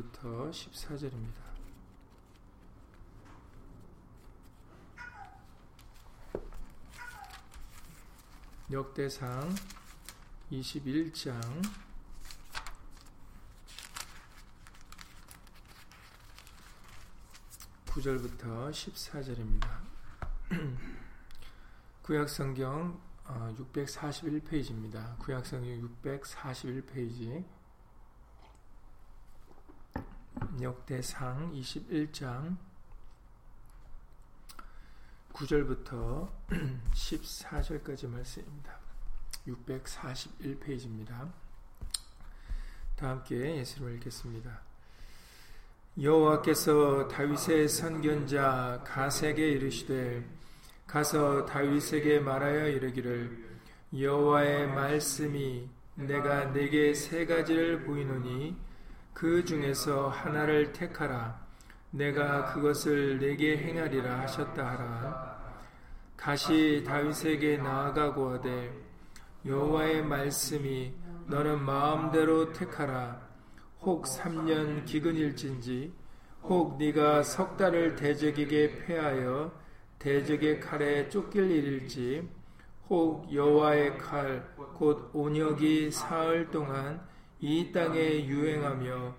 9절부터 14절입니다. 역대상 21장 9절부터 14절입니다. 구약성경 641페이지입니다. 어, 구약성경 641페이지 역대상 21장 9절부터 14절까지 말씀입니다. 641페이지입니다. 다 함께 예수를 읽겠습니다. 여호와께서 다윗의 선견자 가세게 이르시되 가서 다윗에게 말하여 이르기를 여호와의 말씀이 내가 내게 세 가지를 보이노니 그 중에서 하나를 택하라. 내가 그것을 내게 행하리라 하셨다 하라. 가시 다윗에게 나아가고 하되 여호와의 말씀이 너는 마음대로 택하라. 혹 3년 기근일진지 혹 네가 석 달을 대적에게 패하여 대적의 칼에 쫓길 일일지 혹 여호와의 칼 곧 온역이 사흘 동안 이 땅에 유행하며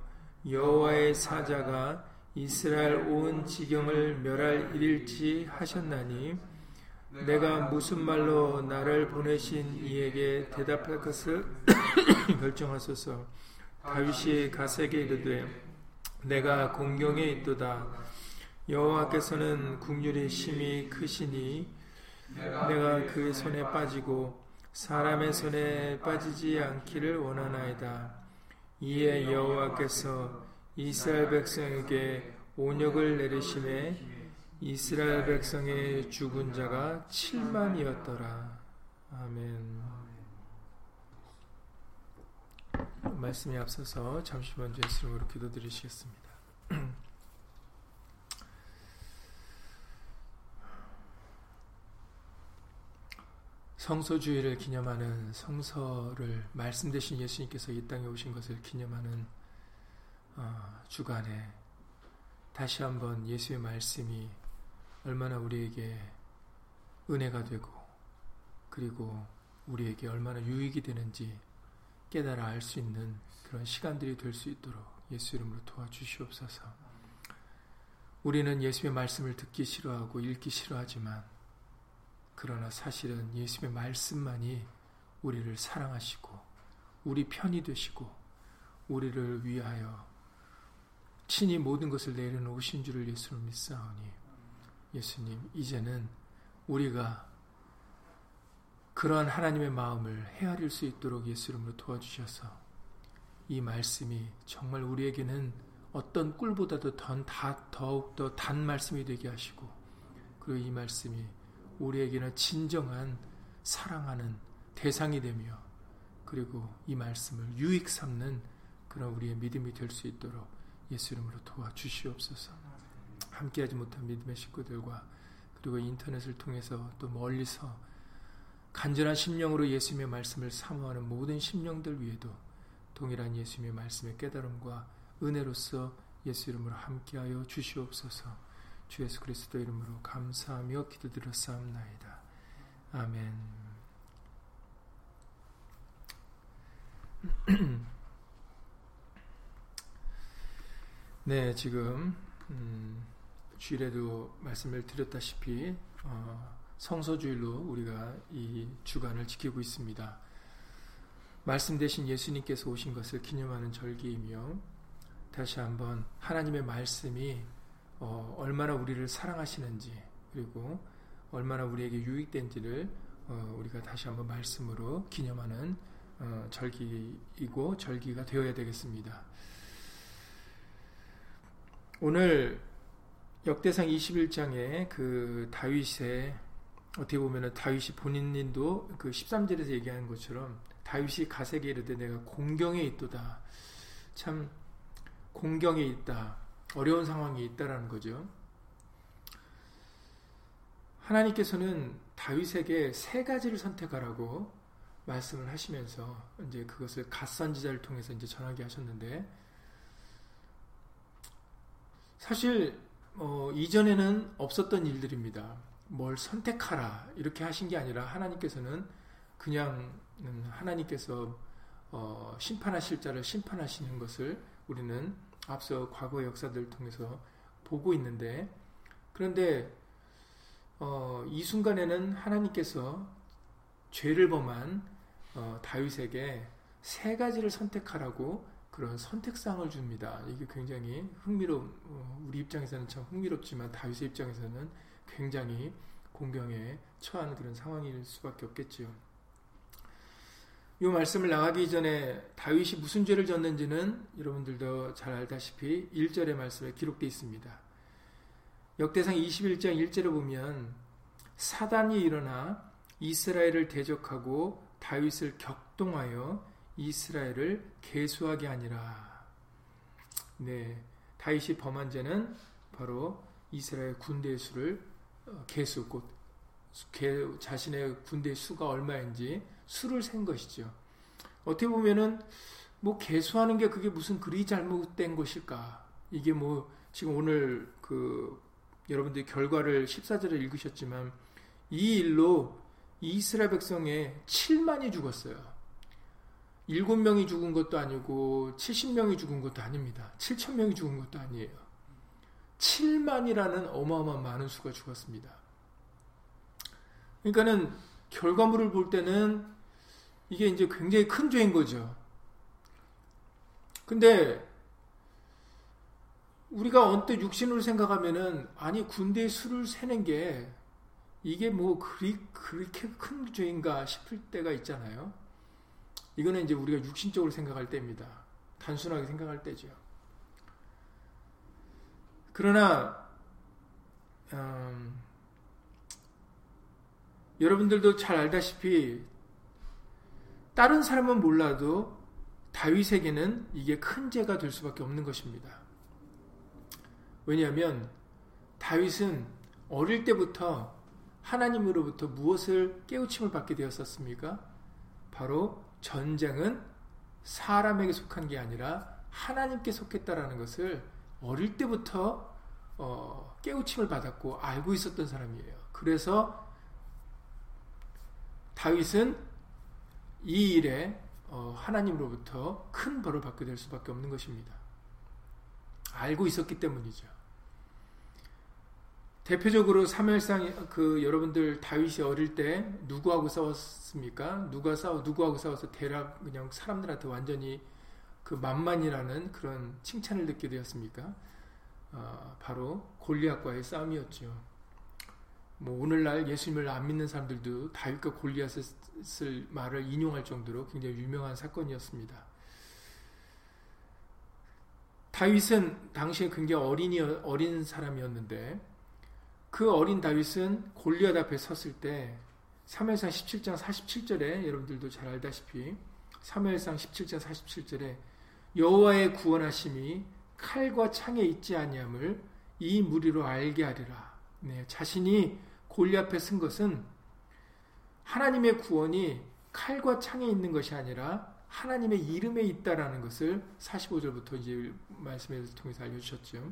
여호와의 사자가 이스라엘 온 지경을 멸할 일일지 하셨나니 내가 무슨 말로 나를 보내신 이에게 대답할 것을 결정하소서. 다윗이 가세게 이르되 내가 공경에 있도다. 여호와께서는 국률이 심히 크시니 내가 그 손에 빠지고 사람의 손에 빠지지 않기를 원하나이다. 이에 여호와께서 이스라엘 백성에게 온역을 내리심에 이스라엘 백성의 죽은 자가 7만이었더라. 아멘. 말씀에 앞서서 잠시 먼저 예수님으로 기도드리시겠습니다. 성소주의를 기념하는 성서를 말씀 되신 예수님께서 이 땅에 오신 것을 기념하는 어, 주간에 다시 한번 예수의 말씀이 얼마나 우리에게 은혜가 되고 그리고 우리에게 얼마나 유익이 되는지 깨달아 알 수 있는 그런 시간들이 될 수 있도록 예수 이름으로 도와주시옵소서. 우리는 예수의 말씀을 듣기 싫어하고 읽기 싫어하지만 그러나 사실은 예수의 말씀만이 우리를 사랑하시고 우리 편이 되시고 우리를 위하여 친히 모든 것을 내려놓으신 줄을 예수를 믿사오니 예수님 이제는 우리가 그러한 하나님의 마음을 헤아릴 수 있도록 예수 이름으로 도와주셔서 이 말씀이 정말 우리에게는 어떤 꿀보다도 더욱더 단 말씀이 되게 하시고 그리고 이 말씀이 우리에게는 진정한 사랑하는 대상이 되며 그리고 이 말씀을 유익 삼는 그런 우리의 믿음이 될 수 있도록 예수 이름으로 도와주시옵소서 함께하지 못한 믿음의 식구들과 그리고 인터넷을 통해서 또 멀리서 간절한 심령으로 예수님의 말씀을 사모하는 모든 심령들 위에도 동일한 예수님의 말씀의 깨달음과 은혜로서 예수 이름으로 함께하여 주시옵소서. 주 예수 그리스도 이름으로 감사하며 기도드렸사옵나이다. 아멘. 네, 지금 음, 주일에도 말씀을 드렸다시피 어, 성서주일로 우리가 이 주간을 지키고 있습니다. 말씀 대신 예수님께서 오신 것을 기념하는 절기이며 다시 한번 하나님의 말씀이 어, 얼마나 우리를 사랑하시는지 그리고 얼마나 우리에게 유익된지를 어, 우리가 다시 한번 말씀으로 기념하는 어, 절기이고 절기가 되어야 되겠습니다. 오늘 역대상 21장에 그 다윗의 어떻게 보면은 다윗이 본인도 그 13절에서 얘기하는 것처럼 다윗이 가세게 이르되 내가 공경에 있도다. 참 공경에 있다. 어려운 상황이 있다라는 거죠. 하나님께서는 다윗에게 세 가지를 선택하라고 말씀을 하시면서 이제 그것을 갓 선지자를 통해서 이제 전하게 하셨는데 사실 어, 이전에는 없었던 일들입니다. 뭘 선택하라 이렇게 하신 게 아니라 하나님께서는 그냥 하나님께서 어, 심판하실 자를 심판하시는 것을 우리는 앞서 과거 역사들을 통해서 보고 있는데 그런데 어, 이 순간에는 하나님께서 죄를 범한 어, 다윗에게 세 가지를 선택하라고 그런 선택상을 줍니다. 이게 굉장히 흥미로 어, 우리 입장에서는 참 흥미롭지만 다윗의 입장에서는 굉장히 공경에 처한 그런 상황일 수밖에 없겠지요. 이 말씀을 나가기 전에 다윗이 무슨 죄를 졌는지는 여러분들도 잘 알다시피 1절의 말씀에 기록되어 있습니다. 역대상 21장 1절에 보면 사단이 일어나 이스라엘을 대적하고 다윗을 격동하여 이스라엘을 계수하게 하니라. 네, 다윗이 범한 죄는 바로 이스라엘 군대의 수를 어, 계수 곧 자신의 군대의 수가 얼마인지 수를 센 것이죠. 어떻게 보면은 뭐 개수하는 게 그게 무슨 그리 잘못된 것일까? 이게 뭐 지금 오늘 그 여러분들이 결과를 14절에 읽으셨지만 이 일로 이스라엘 백성의 7만이 죽었어요. 7명이 죽은 것도 아니고 70명이 죽은 것도 아닙니다. 7천명이 죽은 것도 아니에요. 7만이라는 어마어마한 많은 수가 죽었습니다. 그러니까는 결과물을 볼 때는 이게 이제 굉장히 큰 죄인 거죠. 근데 우리가 언뜻 육신으로 생각하면은 아니 군대의 수를 세는 게 이게 뭐 그리 그렇게 큰 죄인가 싶을 때가 있잖아요. 이거는 이제 우리가 육신적으로 생각할 때입니다. 단순하게 생각할 때죠. 그러나 음, 여러분들도 잘 알다시피 다른 사람은 몰라도 다윗에게는 이게 큰 죄가 될 수밖에 없는 것입니다. 왜냐하면 다윗은 어릴 때부터 하나님으로부터 무엇을 깨우침을 받게 되었었습니까? 바로 전쟁은 사람에게 속한 게 아니라 하나님께 속했다라는 것을 어릴 때부터 어, 깨우침을 받았고 알고 있었던 사람이에요. 그래서 다윗은 이 일에 어, 하나님으로부터 큰 벌을 받게 될 수밖에 없는 것입니다. 알고 있었기 때문이죠. 대표적으로 사무엘상 그 여러분들 다윗이 어릴 때 누구하고 싸웠습니까? 누가 싸워 누구하고 싸워서 대략 그냥 사람들한테 완전히 그 만만이라는 그런 칭찬을 듣게 되었습니까? 어, 바로 골리앗과의 싸움이었죠. 뭐 오늘날 예수님을 안 믿는 사람들도 다윗과 골리앗을 말을 인용할 정도로 굉장히 유명한 사건이었습니다. 다윗은 당시에 굉장히 어린이 어린 사람이었는데 그 어린 다윗은 골리앗 앞에 섰을 때 3회상 17장 47절에 여러분들도 잘 알다시피 3회상 17장 47절에 여호와의 구원하심이 칼과 창에 있지 아니함을 이 무리로 알게 하리라. 네, 자신이 골리앗 앞에 쓴 것은 하나님의 구원이 칼과 창에 있는 것이 아니라 하나님의 이름에 있다라는 것을 45절부터 이제 말씀을 통해서 알려주셨죠.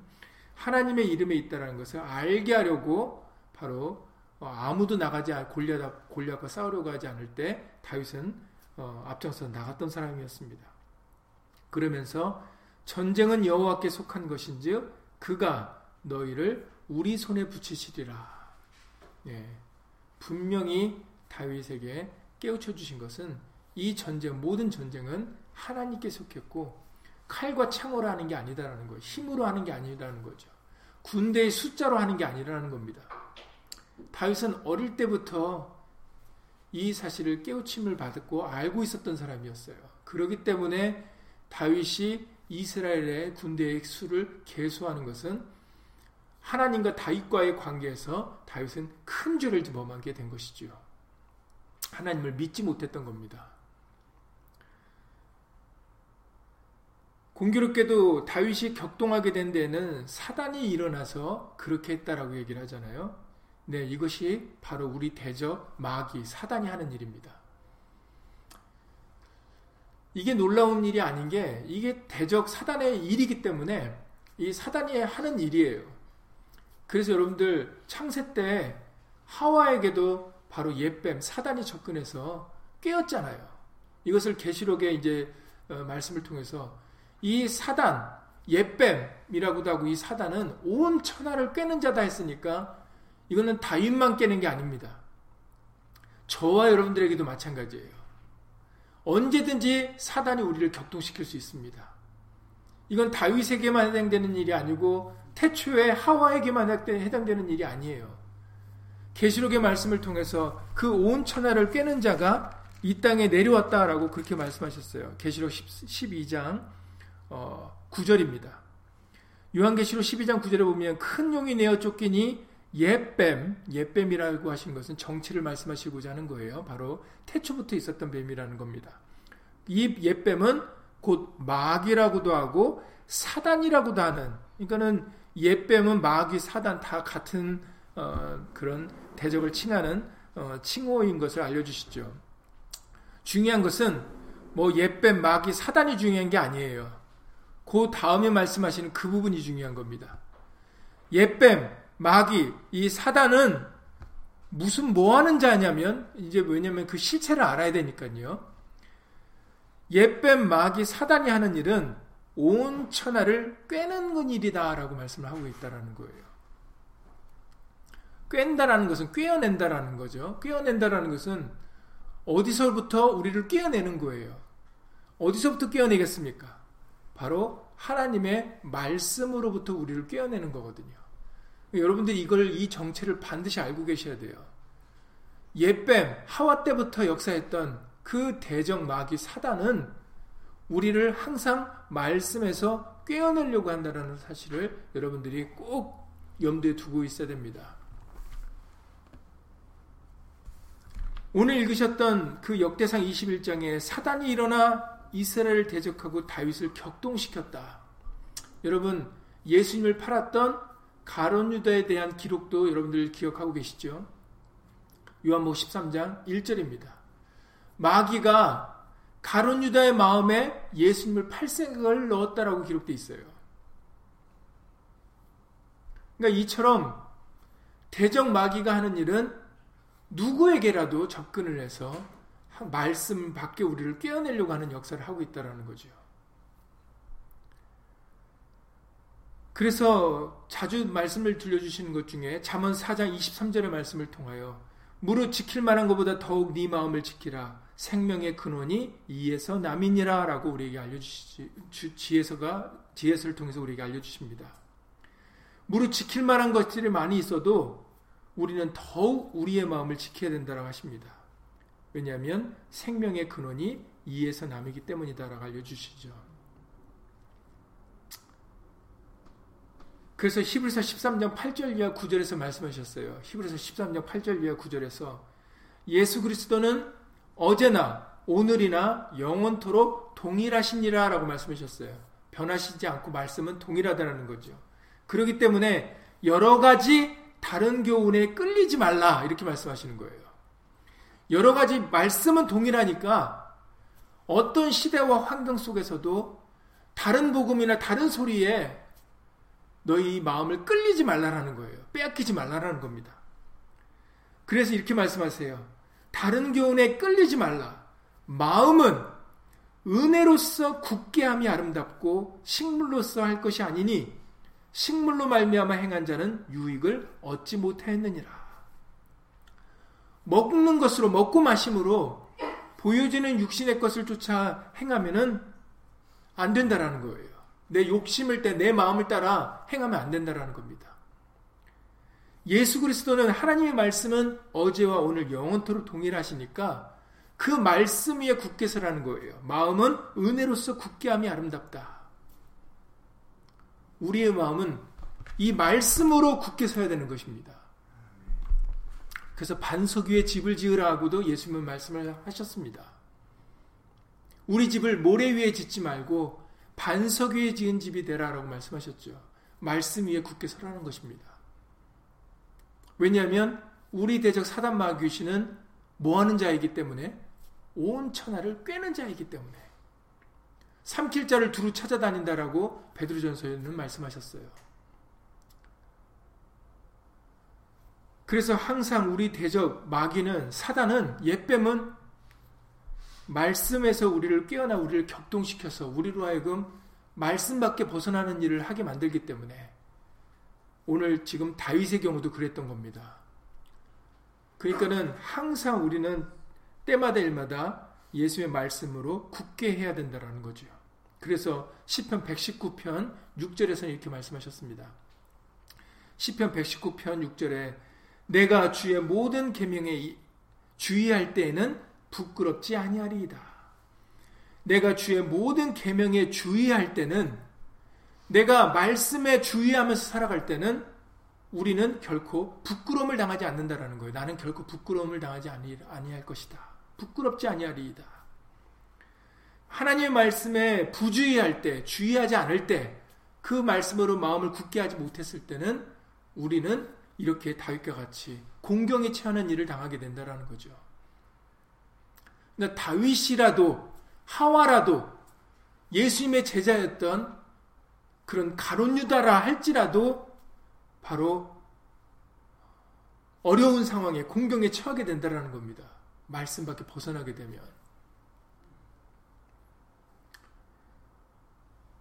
하나님의 이름에 있다라는 것을 알게 하려고 바로 어, 아무도 나가지 골리앗 골리앗과 싸우려고 하지 않을 때 다윗은 어, 앞장서 나갔던 사람이었습니다. 그러면서 전쟁은 여호와께 속한 것인즉 그가 너희를 우리 손에 붙이시리라. 예, 분명히 다윗에게 깨우쳐 주신 것은 이 전쟁 모든 전쟁은 하나님께 속했고 칼과 창으로 하는 게 아니다라는 거예요. 힘으로 하는 게 아니라는 거죠. 군대의 숫자로 하는 게 아니라는 겁니다. 다윗은 어릴 때부터 이 사실을 깨우침을 받았고 알고 있었던 사람이었어요. 그렇기 때문에 다윗이 이스라엘의 군대의 수를 계수하는 것은 하나님과 다윗과의 관계에서 다윗은 큰 죄를 범하게 된 것이지요. 하나님을 믿지 못했던 겁니다. 공교롭게도 다윗이 격동하게 된 데는 사단이 일어나서 그렇게 했다라고 얘기를 하잖아요. 네, 이것이 바로 우리 대적 마귀 사단이 하는 일입니다. 이게 놀라운 일이 아닌 게 이게 대적 사단의 일이기 때문에 이 사단이 하는 일이에요. 그래서 여러분들 창세 때 하와에게도 바로 옛뱀 사단이 접근해서 깨었잖아요. 이것을 계시록에 이제 어, 말씀을 통해서 이 사단 옛뱀이라고도 하고 이 사단은 온 천하를 꿰는 자다 했으니까 이거는 다윗만 깨는 게 아닙니다. 저와 여러분들에게도 마찬가지예요. 언제든지 사단이 우리를 격동시킬 수 있습니다. 이건 다윗에게만 해당되는 일이 아니고 태초에 하와에게만 해당되는 일이 아니에요. 계시록의 말씀을 통해서 그 온 천하를 꿰는 자가 이 땅에 내려왔다라고 그렇게 말씀하셨어요. 계시록 12장 9절입니다. 어, 요한계시록 12장 9절에 보면 큰 용이 내어 쫓기니 옛뱀, 옛뱀이라고 하신 것은 정치를 말씀하시고자 하는 거예요. 바로 태초부터 있었던 뱀이라는 겁니다. 이 옛뱀은 곧 마귀라고도 하고 사단이라고도 하는 그러니까는 옛뱀은 마귀, 사단 다 같은 어, 그런 대적을 칭하는 어, 칭호인 것을 알려주시죠. 중요한 것은 뭐 옛뱀, 마귀, 사단이 중요한 게 아니에요. 그 다음에 말씀하시는 그 부분이 중요한 겁니다. 옛뱀, 마귀, 이 사단은 무슨 뭐 하는 자냐면 이제 왜냐면 그 실체를 알아야 되니까요. 옛뱀, 마귀, 사단이 하는 일은 온 천하를 꿰는 일이다라고 말씀을 하고 있다라는 거예요. 꿰다라는 것은 꿰어낸다라는 거죠. 꿰어낸다라는 것은 어디서부터 우리를 꿰어내는 거예요. 어디서부터 꿰어내겠습니까? 바로 하나님의 말씀으로부터 우리를 꿰어내는 거거든요. 여러분들이 이걸 이 정체를 반드시 알고 계셔야 돼요. 옛뱀 하와 때부터 역사했던 그 대적 마귀 사단은 우리를 항상 말씀에서 꿰어내려고 한다는 사실을 여러분들이 꼭 염두에 두고 있어야 됩니다. 오늘 읽으셨던 그 역대상 21장에 사단이 일어나 이스라엘을 대적하고 다윗을 격동시켰다. 여러분 예수님을 팔았던 가론 유다에 대한 기록도 여러분들 기억하고 계시죠? 요한복 13장 1절입니다. 마귀가 가론 유다의 마음에 예수님을 팔 생각을 넣었다라고 기록되어 있어요. 그러니까 이처럼 대적 마귀가 하는 일은 누구에게라도 접근을 해서 말씀 밖에 우리를 깨어내려고 하는 역사를 하고 있다는 거죠. 그래서 자주 말씀을 들려주시는 것 중에 잠언 4장 23절의 말씀을 통하여 무릇 지킬 만한 것보다 더욱 네 마음을 지키라 생명의 근원이 이에서 남이니라 라고 우리에게 알려주시 지혜서가 지혜서를 통해서 우리에게 알려주십니다. 무릇 지킬 만한 것들이 많이 있어도 우리는 더욱 우리의 마음을 지켜야 된다고 하십니다. 왜냐하면 생명의 근원이 이에서 남이기 때문이다라고 알려주시죠. 그래서 히브리서 13장 8절 이하 9절에서 말씀하셨어요. 히브리서 13장 8절 이하 9절에서 예수 그리스도는 어제나 오늘이나 영원토록 동일하시니라 라고 말씀하셨어요. 변하시지 않고 말씀은 동일하다는 거죠. 그렇기 때문에 여러 가지 다른 교훈에 끌리지 말라 이렇게 말씀하시는 거예요. 여러 가지 말씀은 동일하니까 어떤 시대와 환경 속에서도 다른 복음이나 다른 소리에 너희 마음을 끌리지 말라라는 거예요. 빼앗기지 말라라는 겁니다. 그래서 이렇게 말씀하세요. 다른 교훈에 끌리지 말라. 마음은 은혜로서 굳게 함이 아름답고 식물로서 할 것이 아니니 식물로 말미암아 행한 자는 유익을 얻지 못하였느니라. 먹는 것으로 먹고 마심으로 보여지는 육신의 것을 쫓아 행하면은 안 된다라는 거예요. 내 욕심을 때 내 마음을 따라 행하면 안 된다라는 겁니다. 예수 그리스도는 하나님의 말씀은 어제와 오늘 영원토록 동일하시니까 그 말씀 위에 굳게 서라는 거예요. 마음은 은혜로서 굳게 함이 아름답다. 우리의 마음은 이 말씀으로 굳게 서야 되는 것입니다. 그래서 반석 위에 집을 지으라고도 예수님은 말씀을 하셨습니다. 우리 집을 모래 위에 짓지 말고 반석 위에 지은 집이 되라라고 말씀하셨죠. 말씀 위에 굳게 서라는 것입니다. 왜냐하면 우리 대적 사단 마귀신은 뭐 하는 자이기 때문에 온 천하를 꿰는 자이기 때문에 삼킬 자를 두루 찾아다닌다라고 베드로전서에는 말씀하셨어요. 그래서 항상 우리 대적 마귀는 사단은 옛뱀은 말씀에서 우리를 깨어나 우리를 격동시켜서 우리로 하여금 말씀밖에 벗어나는 일을 하게 만들기 때문에 오늘 지금 다윗의 경우도 그랬던 겁니다. 그러니까는 항상 우리는 때마다 일마다 예수의 말씀으로 굳게 해야 된다라는 거죠. 그래서 시편 119편 6절에서 이렇게 말씀하셨습니다. 시편 119편 6절에 내가 주의 모든 계명에 주의할 때에는 부끄럽지 아니하리이다. 내가 주의 모든 계명에 주의할 때는 내가 말씀에 주의하면서 살아갈 때는 우리는 결코 부끄러움을 당하지 않는다라는 거예요. 나는 결코 부끄러움을 당하지 아니할 것이다. 부끄럽지 아니하리이다. 하나님의 말씀에 부주의할 때, 주의하지 않을 때, 그 말씀으로 마음을 굳게 하지 못했을 때는 우리는 이렇게 다윗과 같이 공경에 처하는 일을 당하게 된다라는 거죠. 그러니까 다윗이라도 하와라도 예수님의 제자였던 그런 가론유다라 할지라도 바로 어려운 상황에 공경에 처하게 된다라는 겁니다. 말씀 밖에 벗어나게 되면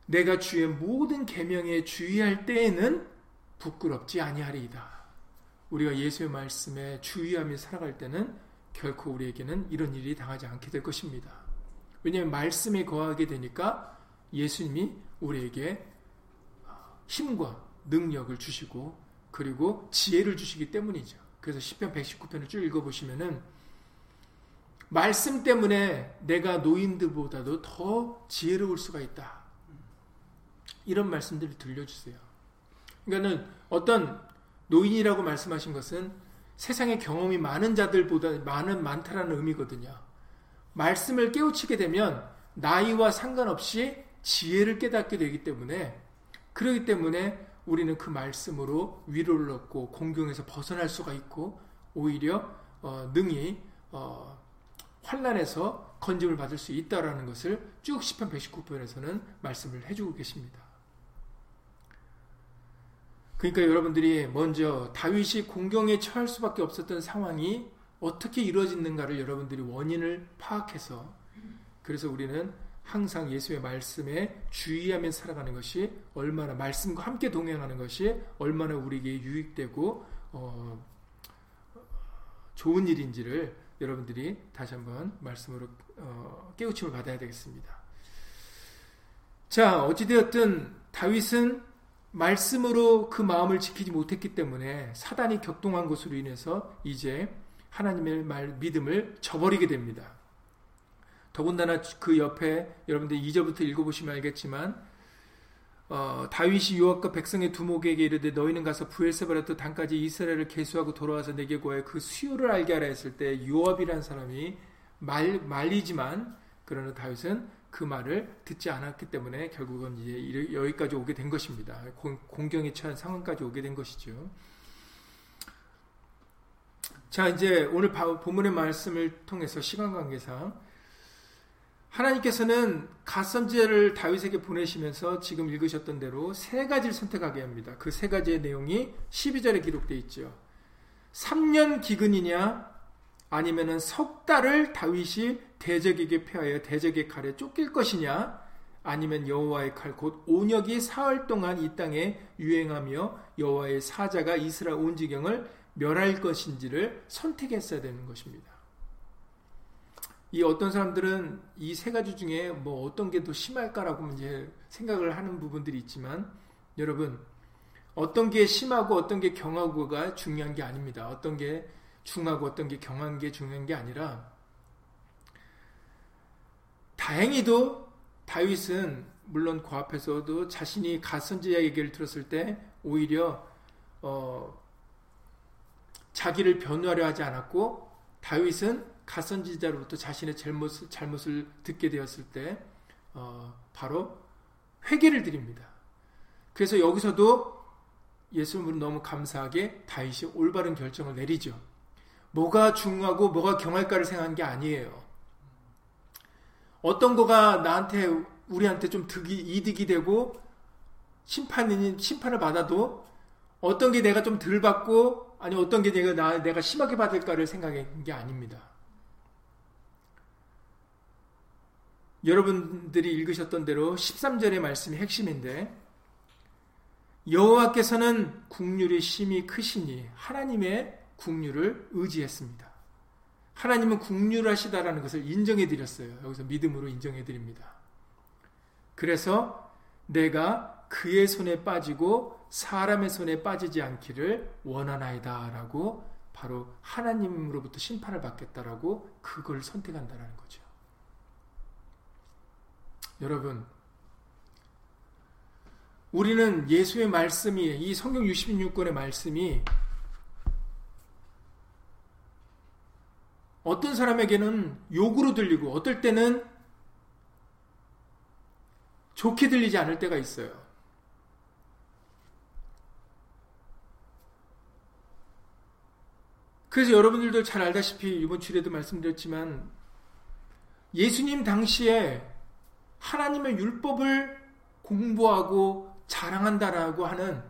내가 주의 모든 계명에 주의할 때에는 부끄럽지 아니하리이다. 우리가 예수의 말씀에 주의하며 살아갈 때는 결코 우리에게는 이런 일이 당하지 않게 될 것입니다. 왜냐하면 말씀에 거하게 되니까 예수님이 우리에게 힘과 능력을 주시고 그리고 지혜를 주시기 때문이죠. 그래서 10편 119편을 쭉 읽어보시면은 말씀 때문에 내가 노인들보다도 더 지혜로울 수가 있다. 이런 말씀들을 들려주세요. 그러니까는 어떤 노인이라고 말씀하신 것은 세상에 경험이 많은 자들보다 많은 많다라는 의미거든요. 말씀을 깨우치게 되면 나이와 상관없이 지혜를 깨닫게 되기 때문에 그러기 때문에 우리는 그 말씀으로 위로를 얻고 공경에서 벗어날 수가 있고 오히려 어, 능히 어, 환란에서 건짐을 받을 수 있다라는 것을 쭉 10편 119편에서는 말씀을 해주고 계십니다. 그러니까 여러분들이 먼저 다윗이 공경에 처할 수밖에 없었던 상황이 어떻게 이루어지는가를 여러분들이 원인을 파악해서 그래서 우리는 항상 예수의 말씀에 주의하며 살아가는 것이 얼마나 말씀과 함께 동행하는 것이 얼마나 우리에게 유익되고 어, 좋은 일인지를 여러분들이 다시 한번 말씀으로 어, 깨우침을 받아야 되겠습니다. 자 어찌되었든 다윗은 말씀으로 그 마음을 지키지 못했기 때문에 사단이 격동한 것으로 인해서 이제 하나님의 말 믿음을 저버리게 됩니다. 더군다나 그 옆에 여러분들 2절부터 읽어보시면 알겠지만 어, 다윗이 요압과 백성의 두목에게 이르되 너희는 가서 부엘세바라트 단까지 이스라엘을 계수하고 돌아와서 내게 구하여 그 수요를 알게 하라 했을 때 요압이라는 사람이 말, 말리지만 그러나 다윗은 그 말을 듣지 않았기 때문에 결국은 이제 여기까지 오게 된 것입니다. 공 경에 처한 상황까지 오게 된 것이죠. 자, 이제 오늘 본문의 말씀을 통해서 시간 관계상 하나님께서는 갓 선제를 다윗에게 보내시면서 지금 읽으셨던 대로 세 가지를 선택하게 합니다. 그 세 가지의 내용이 12절에 기록되어 있죠. 3년 기근이냐 아니면은 석 달을 다윗이 대적에게 패하여 대적의 칼에 쫓길 것이냐 아니면 여호와의 칼 곧 온역이 사흘 동안 이 땅에 유행하며 여호와의 사자가 이스라엘 온 지경을 멸할 것인지를 선택했어야 되는 것입니다. 이 어떤 사람들은 이 세 가지 중에 뭐 어떤 게 더 심할까라고 이제 생각을 하는 부분들이 있지만 여러분 어떤 게 심하고 어떤 게 경하고가 중요한 게 아닙니다. 어떤 게 중하고 어떤 게 경한 게 중요한 게 아니라 다행히도 다윗은 물론 그 앞에서도 자신이 가선지자 얘기를 들었을 때 오히려 어 자기를 변호하려 하지 않았고 다윗은 가선 지자로부터 자신의 잘못을, 잘못을 듣게 되었을 때 어, 바로 회개를 드립니다. 그래서 여기서도 예수님으로 너무 감사하게 다윗이 올바른 결정을 내리죠. 뭐가 중요하고 뭐가 경할까를 생각한 게 아니에요. 어떤 거가 나한테 우리한테 좀 득이, 이득이 되고 심판이, 심판을 받아도 어떤 게 내가 좀 덜 받고 아니 어떤 게 내가, 나, 내가 심하게 받을까를 생각한 게 아닙니다. 여러분들이 읽으셨던 대로 13절의 말씀이 핵심인데 여호와께서는 국률이 심히 크시니 하나님의 국률을 의지했습니다. 하나님은 국률하시다라는 것을 인정해 드렸어요. 여기서 믿음으로 인정해 드립니다. 그래서 내가 그의 손에 빠지고 사람의 손에 빠지지 않기를 원하나이다라고 바로 하나님으로부터 심판을 받겠다라고 그걸 선택한다라는 거죠. 여러분, 우리는 예수의 말씀이 이 성경 66권의 말씀이 어떤 사람에게는 욕으로 들리고 어떨 때는 좋게 들리지 않을 때가 있어요. 그래서 여러분들도 잘 알다시피 이번 주에도 말씀드렸지만 예수님 당시에 하나님의 율법을 공부하고 자랑한다라고 하는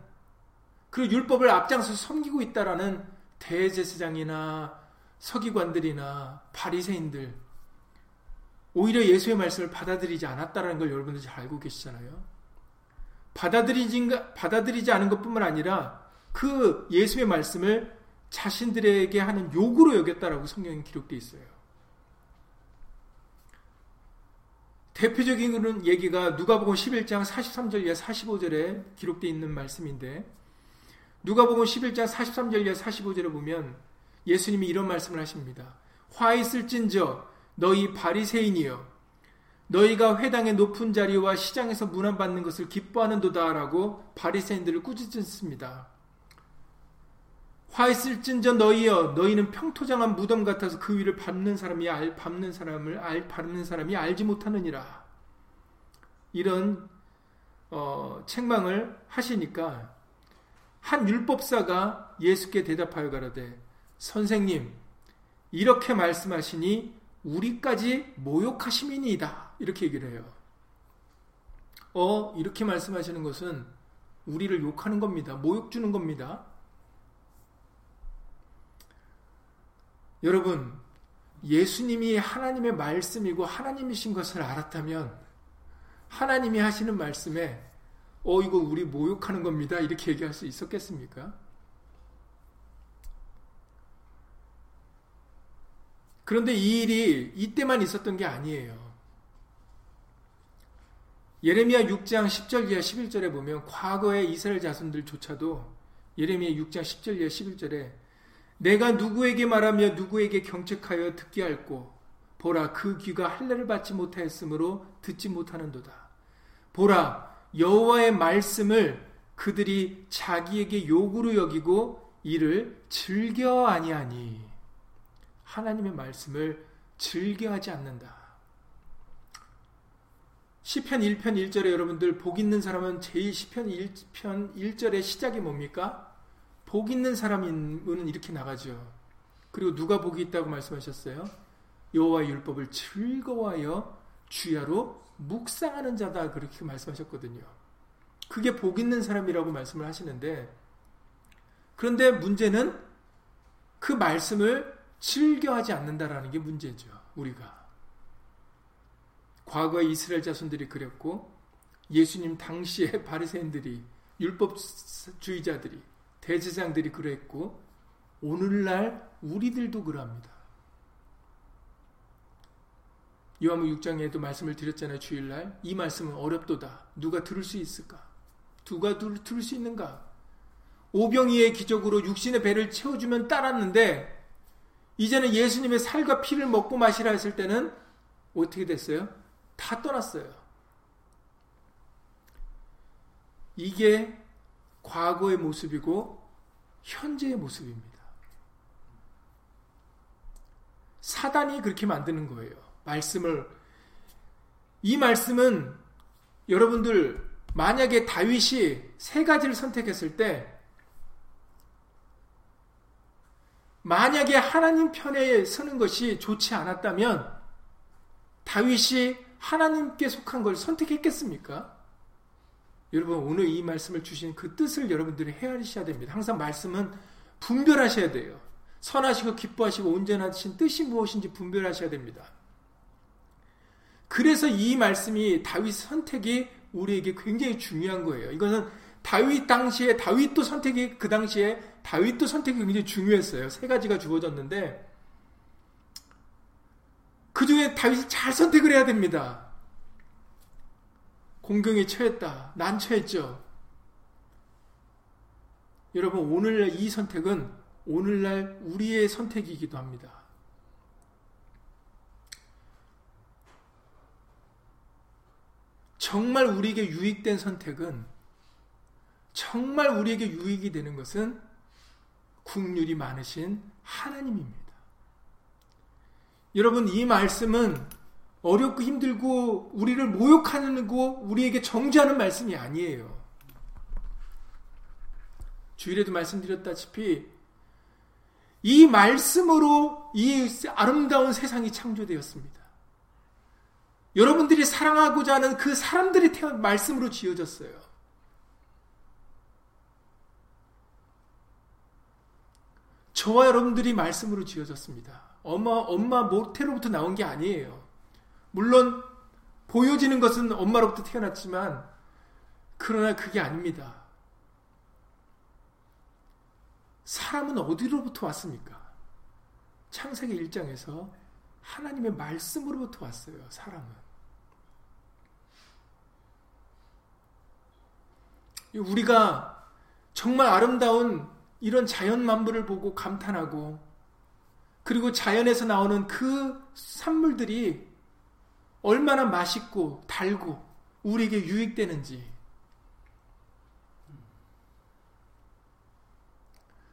그 율법을 앞장서 섬기고 있다라는 대제사장이나 서기관들이나 바리새인들 오히려 예수의 말씀을 받아들이지 않았다라는 걸 여러분들 잘 알고 계시잖아요. 받아들이지, 받아들이지 않은 것뿐만 아니라 그 예수의 말씀을 자신들에게 하는 욕으로 여겼다라고 성경에 기록되어 있어요. 대표적인 얘기가 누가복음 11장 43절 이하 45절에 기록되어 있는 말씀인데 누가복음 11장 43절 이하 45절에 보면 예수님이 이런 말씀을 하십니다. 화 있을진저 너희 바리새인이여 너희가 회당의 높은 자리와 시장에서 문안 받는 것을 기뻐하는도다라고 바리새인들을 꾸짖습니다. 화 있을진저 너희여 너희는 평토장한 무덤 같아서 그 위를 밟는 사람이 알 밟는 사람을 알 밟는 사람이 알지 못하느니라. 이런 어, 책망을 하시니까 한 율법사가 예수께 대답하여 가라되 선생님, 이렇게 말씀하시니 우리까지 모욕하심이니이다. 이렇게 얘기를 해요. 어, 이렇게 말씀하시는 것은 우리를 욕하는 겁니다. 모욕 주는 겁니다. 여러분, 예수님이 하나님의 말씀이고 하나님이신 것을 알았다면 하나님이 하시는 말씀에 어, 이거 우리 모욕하는 겁니다. 이렇게 얘기할 수 있었겠습니까? 그런데 이 일이 이때만 있었던 게 아니에요. 예레미야 6장 10절 이하 11절에 보면 과거의 이스라엘 자손들조차도 예레미야 6장 10절 이하 11절에 내가 누구에게 말하며 누구에게 경책하여 듣게 할고 보라 그 귀가 할례를 받지 못하였으므로 듣지 못하는도다. 보라 여호와의 말씀을 그들이 자기에게 욕으로 여기고 이를 즐겨 아니하니 하나님의 말씀을 즐겨하지 않는다. 시편 1편 1절에 여러분들 복 있는 사람은 제일 시편 1편 1절의 시작이 뭡니까? 복 있는 사람은 이렇게 나가죠. 그리고 누가 복이 있다고 말씀하셨어요? 여호와의 율법을 즐거워하여 주야로 묵상하는 자다 그렇게 말씀하셨거든요. 그게 복 있는 사람이라고 말씀을 하시는데 그런데 문제는 그 말씀을 즐겨하지 않는다라는 게 문제죠. 우리가. 과거에 이스라엘 자손들이 그랬고 예수님 당시에 바리새인들이 율법주의자들이 대제장들이 그랬고 오늘날 우리들도 그럽니다. 요한복 6장에도 말씀을 드렸잖아요. 주일날 이 말씀은 어렵도다. 누가 들을 수 있을까? 누가 들을 수 있는가? 오병이의 기적으로 육신의 배를 채워주면 따랐는데 이제는 예수님의 살과 피를 먹고 마시라 했을 때는 어떻게 됐어요? 다 떠났어요. 이게 과거의 모습이고 현재의 모습입니다. 사단이 그렇게 만드는 거예요. 말씀을 이 말씀은 여러분들 만약에 다윗이 세 가지를 선택했을 때 만약에 하나님 편에 서는 것이 좋지 않았다면 다윗이 하나님께 속한 걸 선택했겠습니까? 여러분 오늘 이 말씀을 주신 그 뜻을 여러분들이 헤아리셔야 됩니다. 항상 말씀은 분별하셔야 돼요. 선하시고 기뻐하시고 온전하신 뜻이 무엇인지 분별하셔야 됩니다. 그래서 이 말씀이 다윗 선택이 우리에게 굉장히 중요한 거예요. 이것은 다윗 당시에 다윗도 선택이 그 당시에 다윗도 선택이 굉장히 중요했어요. 세 가지가 주어졌는데 그 중에 다윗이 잘 선택을 해야 됩니다. 공경에 처했다. 난처했죠. 여러분 오늘날 이 선택은 오늘날 우리의 선택이기도 합니다. 정말 우리에게 유익된 선택은 정말 우리에게 유익이 되는 것은 국률이 많으신 하나님입니다. 여러분 이 말씀은 어렵고 힘들고 우리를 모욕하는 거 우리에게 정죄하는 말씀이 아니에요. 주일에도 말씀드렸다시피 이 말씀으로 이 아름다운 세상이 창조되었습니다. 여러분들이 사랑하고자 하는 그 사람들이 태어난 말씀으로 지어졌어요. 저와 여러분들이 말씀으로 지어졌습니다. 엄마, 엄마 모태로부터 나온 게 아니에요. 물론, 보여지는 것은 엄마로부터 태어났지만, 그러나 그게 아닙니다. 사람은 어디로부터 왔습니까? 창세기 1장에서 하나님의 말씀으로부터 왔어요, 사람은. 우리가 정말 아름다운 이런 자연 만물을 보고 감탄하고 그리고 자연에서 나오는 그 산물들이 얼마나 맛있고 달고 우리에게 유익되는지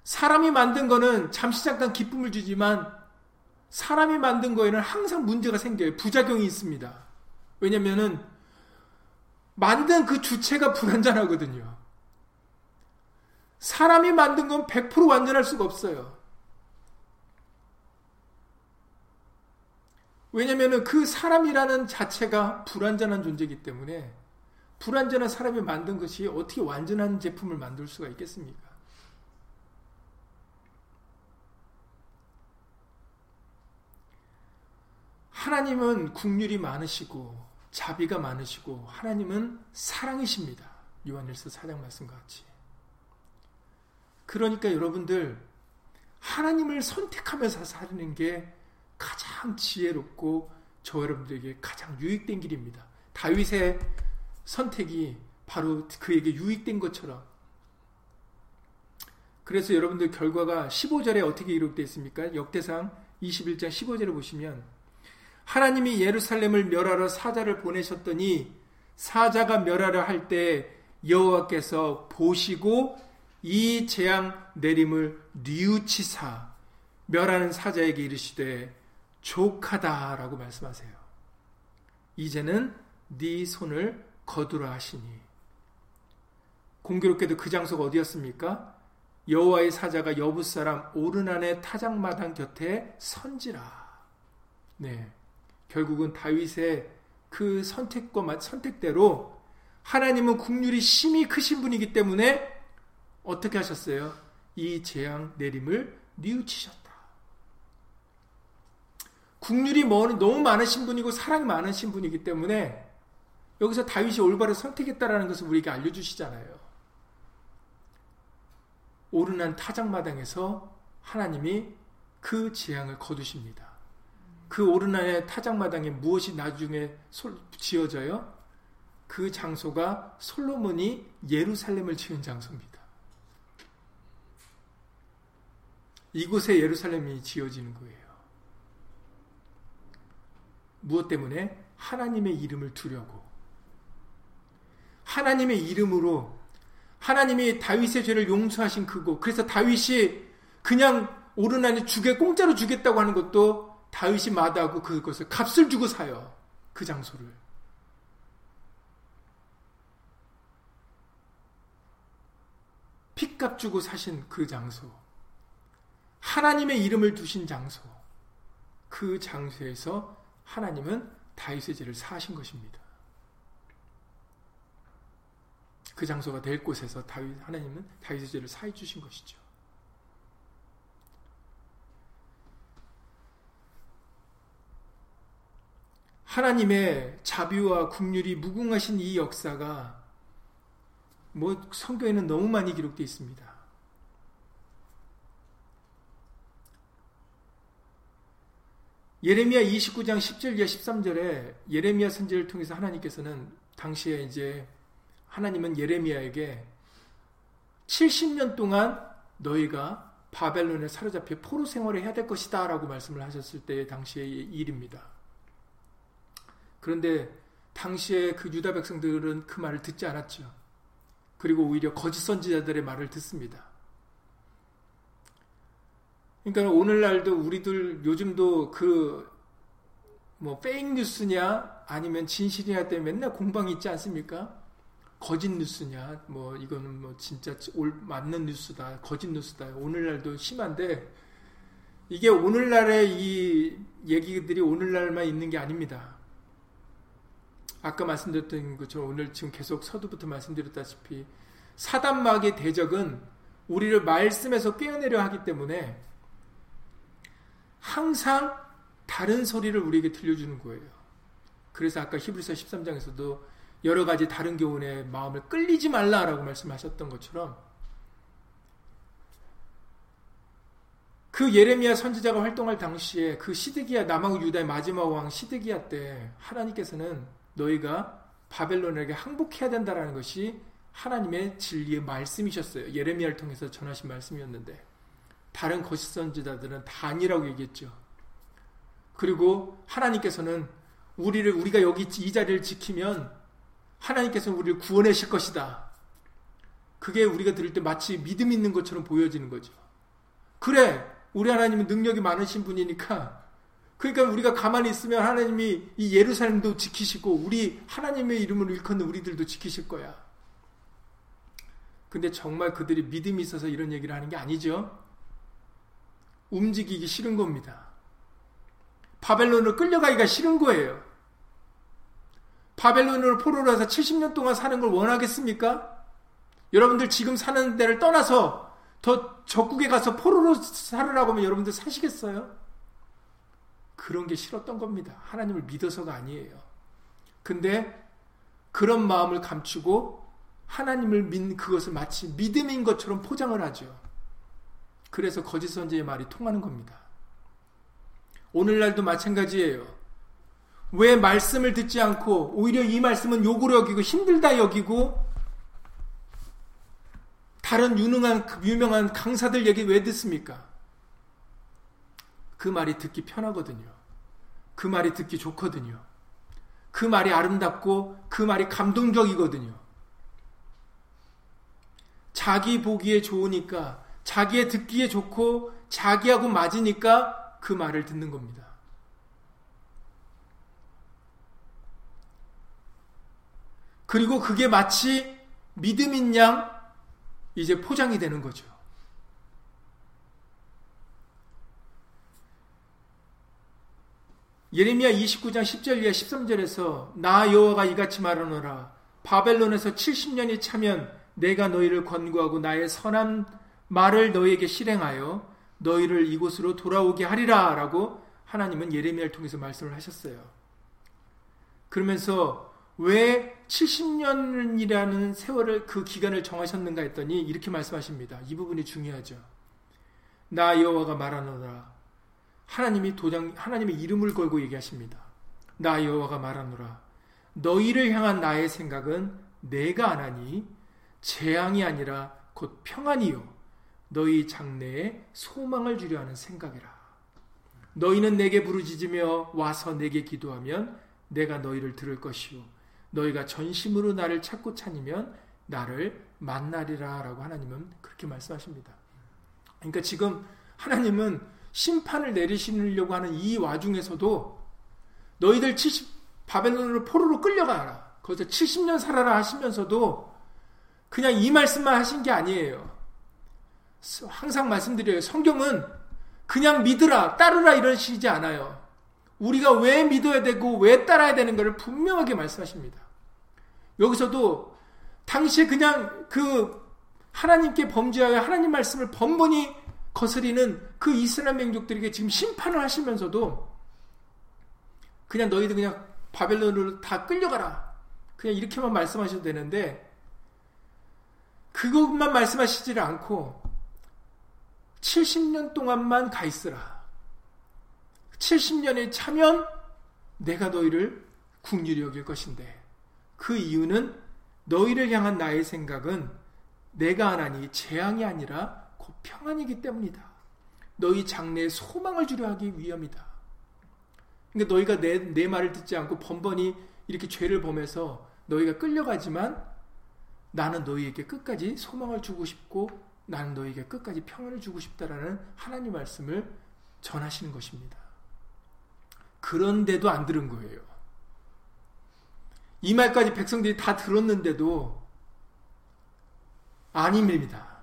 사람이 만든 거는 잠시 잠깐 기쁨을 주지만 사람이 만든 거에는 항상 문제가 생겨요. 부작용이 있습니다. 왜냐면은 만든 그 주체가 불완전하거든요. 사람이 만든 건 100% 완전할 수가 없어요. 왜냐면은 그 사람이라는 자체가 불완전한 존재이기 때문에 불완전한 사람이 만든 것이 어떻게 완전한 제품을 만들 수가 있겠습니까? 하나님은 국률이 많으시고 자비가 많으시고 하나님은 사랑이십니다. 요한일서 4장 말씀과 같이. 그러니까 여러분들 하나님을 선택하면서 사는 게 가장 지혜롭고 저 여러분들에게 가장 유익된 길입니다. 다윗의 선택이 바로 그에게 유익된 것처럼 그래서 여러분들 결과가 15절에 어떻게 기록되어 있습니까? 역대상 21장 15절을 보시면 하나님이 예루살렘을 멸하러 사자를 보내셨더니 사자가 멸하려 할 때 여호와께서 보시고 이 재앙 내림을 뉘우치사 멸하는 사자에게 이르시되 족하다라고 말씀하세요. 이제는 네 손을 거두라 하시니 공교롭게도 그 장소가 어디였습니까? 여호와의 사자가 여부 사람 오르난의 타작마당 곁에 선지라. 네. 결국은 다윗의 그 선택과 선택대로 하나님은 국률이 심히 크신 분이기 때문에 어떻게 하셨어요? 이 재앙 내림을 뉘우치셨다. 국률이 너무 많으신 분이고 사랑이 많으신 분이기 때문에 여기서 다윗이 올바로 선택했다라는 것을 우리에게 알려주시잖아요. 오르난 타작마당에서 하나님이 그 재앙을 거두십니다. 그 오르난의 타작마당에 무엇이 나중에 지어져요? 그 장소가 솔로몬이 예루살렘을 지은 장소입니다. 이곳에 예루살렘이 지어지는 거예요. 무엇 때문에? 하나님의 이름을 두려고. 하나님의 이름으로 하나님이 다윗의 죄를 용서하신 그곳. 그래서 다윗이 그냥 오르난이 주게 공짜로 주겠다고 하는 것도 다윗이 마다하고 그것을 값을 주고 사요. 그 장소를. 핏값 주고 사신 그 장소. 하나님의 이름을 두신 장소. 그 장소에서 하나님은 다윗의 죄를 사하신 것입니다. 그 장소가 될 곳에서 다윗 하나님은 다윗의 죄를 사해 주신 것이죠. 하나님의 자비와 국률이 무궁하신 이 역사가 뭐 성경에는 너무 많이 기록되어 있습니다. 예레미야 29장 10절 이하 13절에 예레미야 선지를 통해서 하나님께서는 당시에 이제 하나님은 예레미야에게 70년 동안 너희가 바벨론에 사로잡혀 포로 생활을 해야 될 것이다 라고 말씀을 하셨을 때 당시의 일입니다. 그런데 당시에 그 유다 백성들은 그 말을 듣지 않았죠. 그리고 오히려 거짓 선지자들의 말을 듣습니다. 그러니까 오늘날도 우리들 요즘도 그 뭐 페이크 뉴스냐 아니면 진실이냐 때문에 맨날 공방이 있지 않습니까? 거짓 뉴스냐 뭐 이거는 뭐 진짜 올 맞는 뉴스다 거짓 뉴스다 오늘날도 심한데 이게 오늘날의 이 얘기들이 오늘날만 있는 게 아닙니다. 아까 말씀드렸던 것처럼 오늘 지금 계속 서두부터 말씀드렸다시피 사단마귀의 대적은 우리를 말씀에서 꿰어내려 하기 때문에 항상 다른 소리를 우리에게 들려주는 거예요. 그래서 아까 히브리서 13장에서도 여러 가지 다른 교훈에 마음을 끌리지 말라라고 말씀하셨던 것처럼 그 예레미야 선지자가 활동할 당시에 그 시드기야 남왕 유다의 마지막 왕 시드기야 때 하나님께서는 너희가 바벨론에게 항복해야 된다라는 것이 하나님의 진리의 말씀이셨어요. 예레미야를 통해서 전하신 말씀이었는데 다른 거짓 선지자들은 다 아니라고 얘기했죠. 그리고 하나님께서는 우리를 우리가 여기 이 자리를 지키면 하나님께서는 우리를 구원하실 것이다. 그게 우리가 들을 때 마치 믿음 있는 것처럼 보여지는 거죠. 그래, 우리 하나님은 능력이 많으신 분이니까 그러니까 우리가 가만히 있으면 하나님이 이 예루살렘도 지키시고 우리 하나님의 이름을 일컫는 우리들도 지키실 거야. 근데 정말 그들이 믿음이 있어서 이런 얘기를 하는 게 아니죠. 움직이기 싫은 겁니다. 바벨론으로 끌려가기가 싫은 거예요. 바벨론으로 포로로 해서 70년 동안 사는 걸 원하겠습니까? 여러분들 지금 사는 데를 떠나서 더 적국에 가서 포로로 살으라고 하면 여러분들 사시겠어요? 그런 게 싫었던 겁니다. 하나님을 믿어서가 아니에요. 근데 그런 마음을 감추고 하나님을 믿는 그것을 마치 믿음인 것처럼 포장을 하죠. 그래서 거짓 선지의 말이 통하는 겁니다. 오늘날도 마찬가지예요. 왜 말씀을 듣지 않고 오히려 이 말씀은 욕으로 여기고 힘들다 여기고 다른 유능한 유명한 강사들 얘기 왜 듣습니까? 그 말이 듣기 편하거든요. 그 말이 듣기 좋거든요. 그 말이 아름답고 그 말이 감동적이거든요. 자기 보기에 좋으니까, 자기의 듣기에 좋고, 자기하고 맞으니까 그 말을 듣는 겁니다. 그리고 그게 마치 믿음인 양 이제 포장이 되는 거죠. 예레미야 29장 10절 이하 13절에서 나 여호와가 이같이 말하노라 바벨론에서 70년이 차면 내가 너희를 권고하고 나의 선한 말을 너희에게 실행하여 너희를 이곳으로 돌아오게 하리라라고 하나님은 예레미야를 통해서 말씀을 하셨어요. 그러면서 왜 70년이라는 세월을 그 기간을 정하셨는가 했더니 이렇게 말씀하십니다. 이 부분이 중요하죠. 나 여호와가 말하노라 하나님이 도장 하나님의 이름을 걸고 얘기하십니다. 나 여호와가 말하노라 너희를 향한 나의 생각은 내가 안하니 재앙이 아니라 곧 평안이요 너희 장래에 소망을 주려 하는 생각이라. 너희는 내게 부르짖으며 와서 내게 기도하면 내가 너희를 들을 것이요 너희가 전심으로 나를 찾고 찾으면 나를 만나리라라고 하나님은 그렇게 말씀하십니다. 그러니까 지금 하나님은 심판을 내리시려고 하는 이 와중에서도 너희들 70 바벨론으로 포로로 끌려가라. 거기서 70년 살아라 하시면서도 그냥 이 말씀만 하신 게 아니에요. 항상 말씀드려요. 성경은 그냥 믿으라, 따르라 이러시지 않아요. 우리가 왜 믿어야 되고 왜 따라야 되는 것을 분명하게 말씀하십니다. 여기서도 당시에 그냥 그 하나님께 범죄하여 하나님 말씀을 번번이 거스리는 그 이스라엘 민족들에게 지금 심판을 하시면서도 그냥 너희들 그냥 바벨론으로 다 끌려가라. 그냥 이렇게만 말씀하셔도 되는데 그것만 말씀하시지를 않고 70년 동안만 가 있으라. 70년에 차면 내가 너희를 국률이 여길 것인데 그 이유는 너희를 향한 나의 생각은 내가 하나니 재앙이 아니라 곧 평안이기 때문이다. 너희 장래에 소망을 주려 하기 위함이다. 그러니까 너희가 내, 내 말을 듣지 않고 번번이 이렇게 죄를 범해서 너희가 끌려가지만 나는 너희에게 끝까지 소망을 주고 싶고 나는 너희에게 끝까지 평안을 주고 싶다라는 하나님 말씀을 전하시는 것입니다. 그런데도 안 들은 거예요. 이 말까지 백성들이 다 들었는데도 아닙니다.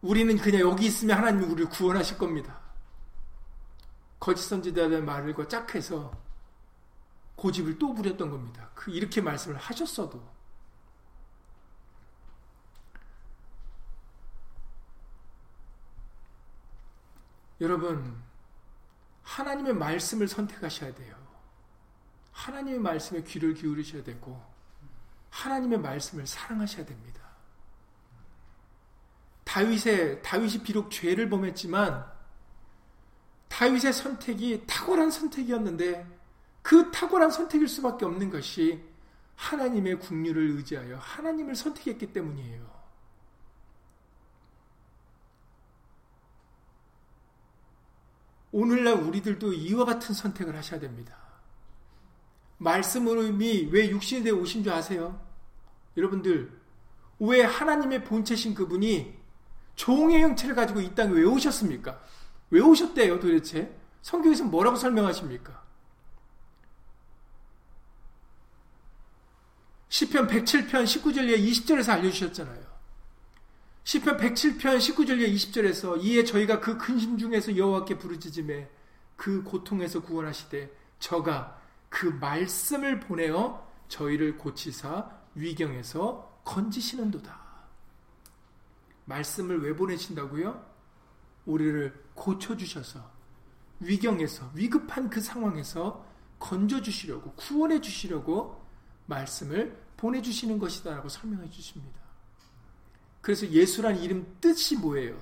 우리는 그냥 여기 있으면 하나님이 우리를 구원하실 겁니다. 거짓 선지자들의 말을 짝해서 고집을 또 부렸던 겁니다. 그 이렇게 말씀을 하셨어도 여러분 하나님의 말씀을 선택하셔야 돼요. 하나님의 말씀에 귀를 기울이셔야 되고 하나님의 말씀을 사랑하셔야 됩니다. 다윗의 다윗이 비록 죄를 범했지만 다윗의 선택이 탁월한 선택이었는데 그 탁월한 선택일 수밖에 없는 것이 하나님의 국류를 의지하여 하나님을 선택했기 때문이에요. 오늘날 우리들도 이와 같은 선택을 하셔야 됩니다. 말씀으로이 왜 육신이 되어 오신 줄 아세요? 여러분들, 왜 하나님의 본체신 그분이 종의 형체를 가지고 이 땅에 왜 오셨습니까? 왜 오셨대요 도대체? 성경에서 뭐라고 설명하십니까? 시편 107편 19절 에 20절에서 알려주셨잖아요. 시편 107편 19절 20절에서 이에 저희가 그 근심 중에서 여호와께 부르짖음에 그 고통에서 구원하시되 저가 그 말씀을 보내어 저희를 고치사 위경에서 건지시는도다. 말씀을 왜 보내신다고요? 우리를 고쳐주셔서 위경에서 위급한 그 상황에서 건져주시려고 구원해 주시려고 말씀을 보내주시는 것이다라고 설명해 주십니다. 그래서 예수란 이름 뜻이 뭐예요?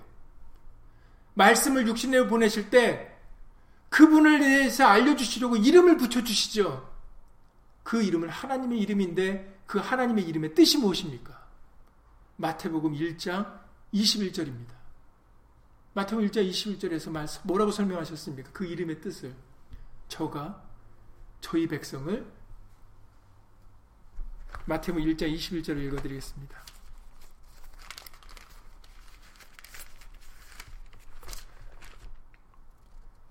말씀을 육신내로 보내실 때 그분을 대해서 알려주시려고 이름을 붙여주시죠. 그 이름은 하나님의 이름인데 그 하나님의 이름의 뜻이 무엇입니까? 마태복음 1장 21절입니다. 마태복음 1장 21절에서 뭐라고 설명하셨습니까? 그 이름의 뜻을 저가 저희 백성을 마태복음 1장 21절을 읽어드리겠습니다.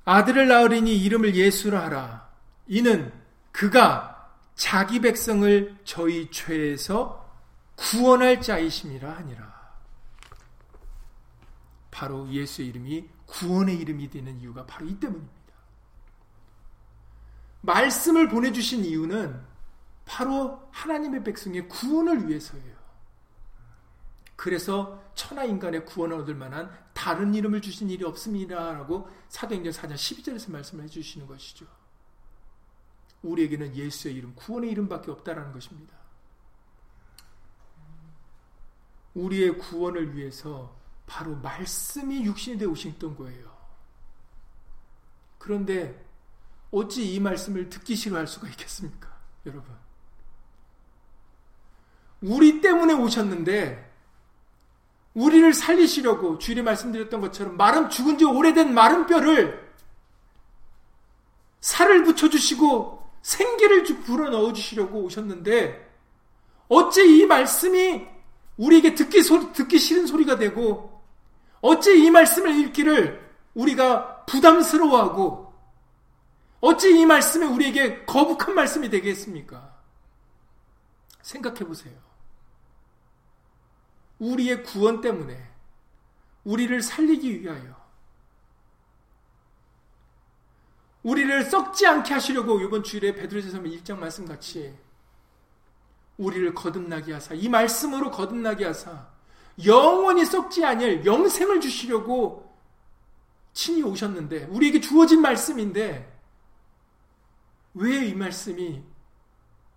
아들을 낳으리니 이름을 예수라 하라. 이는 그가 자기 백성을 저희 죄에서 구원할 자이심이라 하니라. 바로 예수의 이름이 구원의 이름이 되는 이유가 바로 이 때문입니다. 말씀을 보내주신 이유는 바로 하나님의 백성의 구원을 위해서예요. 그래서 천하 인간의 구원을 얻을 만한 다른 이름을 주신 일이 없습니다 라고 사도행전 4장 12절에서 말씀해 주시는 것이죠. 우리에게는 예수의 이름, 구원의 이름밖에 없다라는 것입니다. 우리의 구원을 위해서 바로 말씀이 육신이 되어 오셨던 거예요. 그런데 어찌 이 말씀을 듣기 싫어할 수가 있겠습니까? 여러분. 우리 때문에 오셨는데 우리를 살리시려고 주일에 말씀드렸던 것처럼 마름 죽은 지 오래된 마른 뼈를 살을 붙여 주시고 생기를 불어 넣어 주시려고 오셨는데 어찌 이 말씀이 우리에게 듣기, 소, 듣기 싫은 소리가 되고 어찌 이 말씀을 읽기를 우리가 부담스러워하고 어찌 이 말씀이 우리에게 거북한 말씀이 되겠습니까? 생각해 보세요. 우리의 구원 때문에 우리를 살리기 위하여 우리를 썩지 않게 하시려고 이번 주일에 베드로전서 1장 말씀 같이 우리를 거듭나게 하사 이 말씀으로 거듭나게 하사 영원히 썩지 아니할 영생을 주시려고 친히 오셨는데 우리에게 주어진 말씀인데 왜 이 말씀이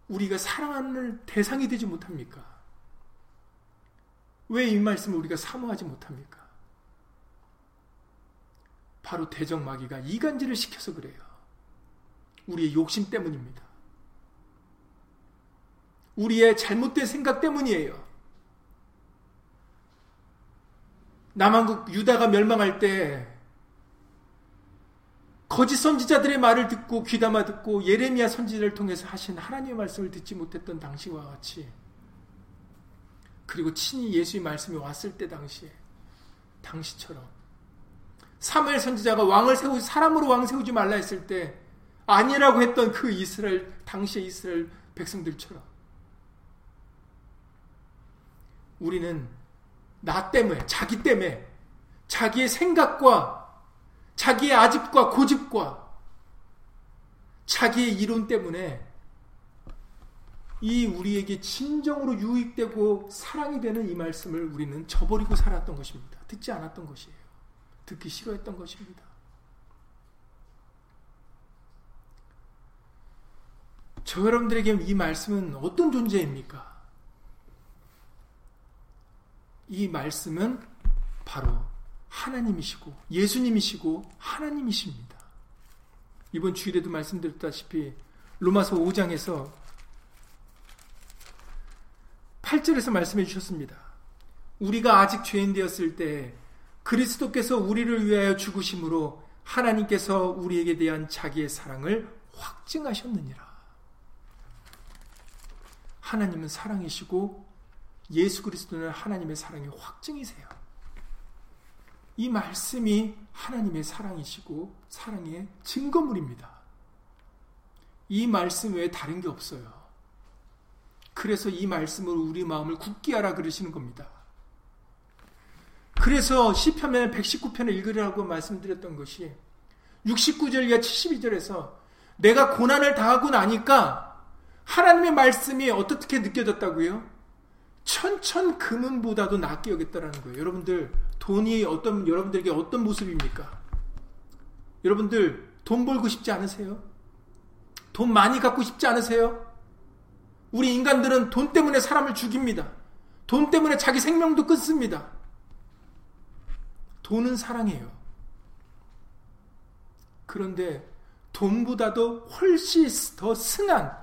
우리가 사랑하는 대상이 되지 못합니까? 왜 이 말씀을 우리가 사모하지 못합니까? 바로 대적마귀가 이간질을 시켜서 그래요. 우리의 욕심 때문입니다. 우리의 잘못된 생각 때문이에요. 남한국 유다가 멸망할 때 거짓 선지자들의 말을 듣고 귀담아 듣고 예레미야 선지자를 통해서 하신 하나님의 말씀을 듣지 못했던 당시와 같이 그리고 친히 예수의 말씀이 왔을 때 당시에 당시처럼. 사무엘 선지자가 왕을 세우지 사람으로 왕 세우지 말라 했을 때 아니라고 했던 그 이스라엘 당시의 이스라엘 백성들처럼. 우리는 나 때문에 자기 때문에 자기의 생각과 자기의 아집과 고집과 자기의 이론 때문에 이 우리에게 진정으로 유익되고 사랑이 되는 이 말씀을 우리는 저버리고 살았던 것입니다. 듣지 않았던 것이에요. 듣기 싫어했던 것입니다. 저 여러분들에게 이 말씀은 어떤 존재입니까? 이 말씀은 바로 하나님이시고 예수님이시고 하나님이십니다. 이번 주일에도 말씀드렸다시피 로마서 5장에서 8절에서 말씀해 주셨습니다. 우리가 아직 죄인 되었을 때 그리스도께서 우리를 위하여 죽으심으로 하나님께서 우리에게 대한 자기의 사랑을 확증하셨느니라. 하나님은 사랑이시고 예수 그리스도는 하나님의 사랑의 확증이세요. 이 말씀이 하나님의 사랑이시고 사랑의 증거물입니다. 이 말씀 외에 다른 게 없어요. 그래서 이 말씀으로 우리 마음을 굳게 하라 그러시는 겁니다. 그래서 시편의 119편을 읽으라고 말씀드렸던 것이 69절 이하 72절에서 내가 고난을 당하고 나니까 하나님의 말씀이 어떻게 느껴졌다고요? 천천 금은보다도 낫게 여겼다라는 거예요. 여러분들 돈이 어떤 여러분들에게 어떤 모습입니까? 여러분들 돈 벌고 싶지 않으세요? 돈 많이 갖고 싶지 않으세요? 우리 인간들은 돈 때문에 사람을 죽입니다. 돈 때문에 자기 생명도 끊습니다. 돈은 사랑해요. 그런데 돈보다도 훨씬 더 승한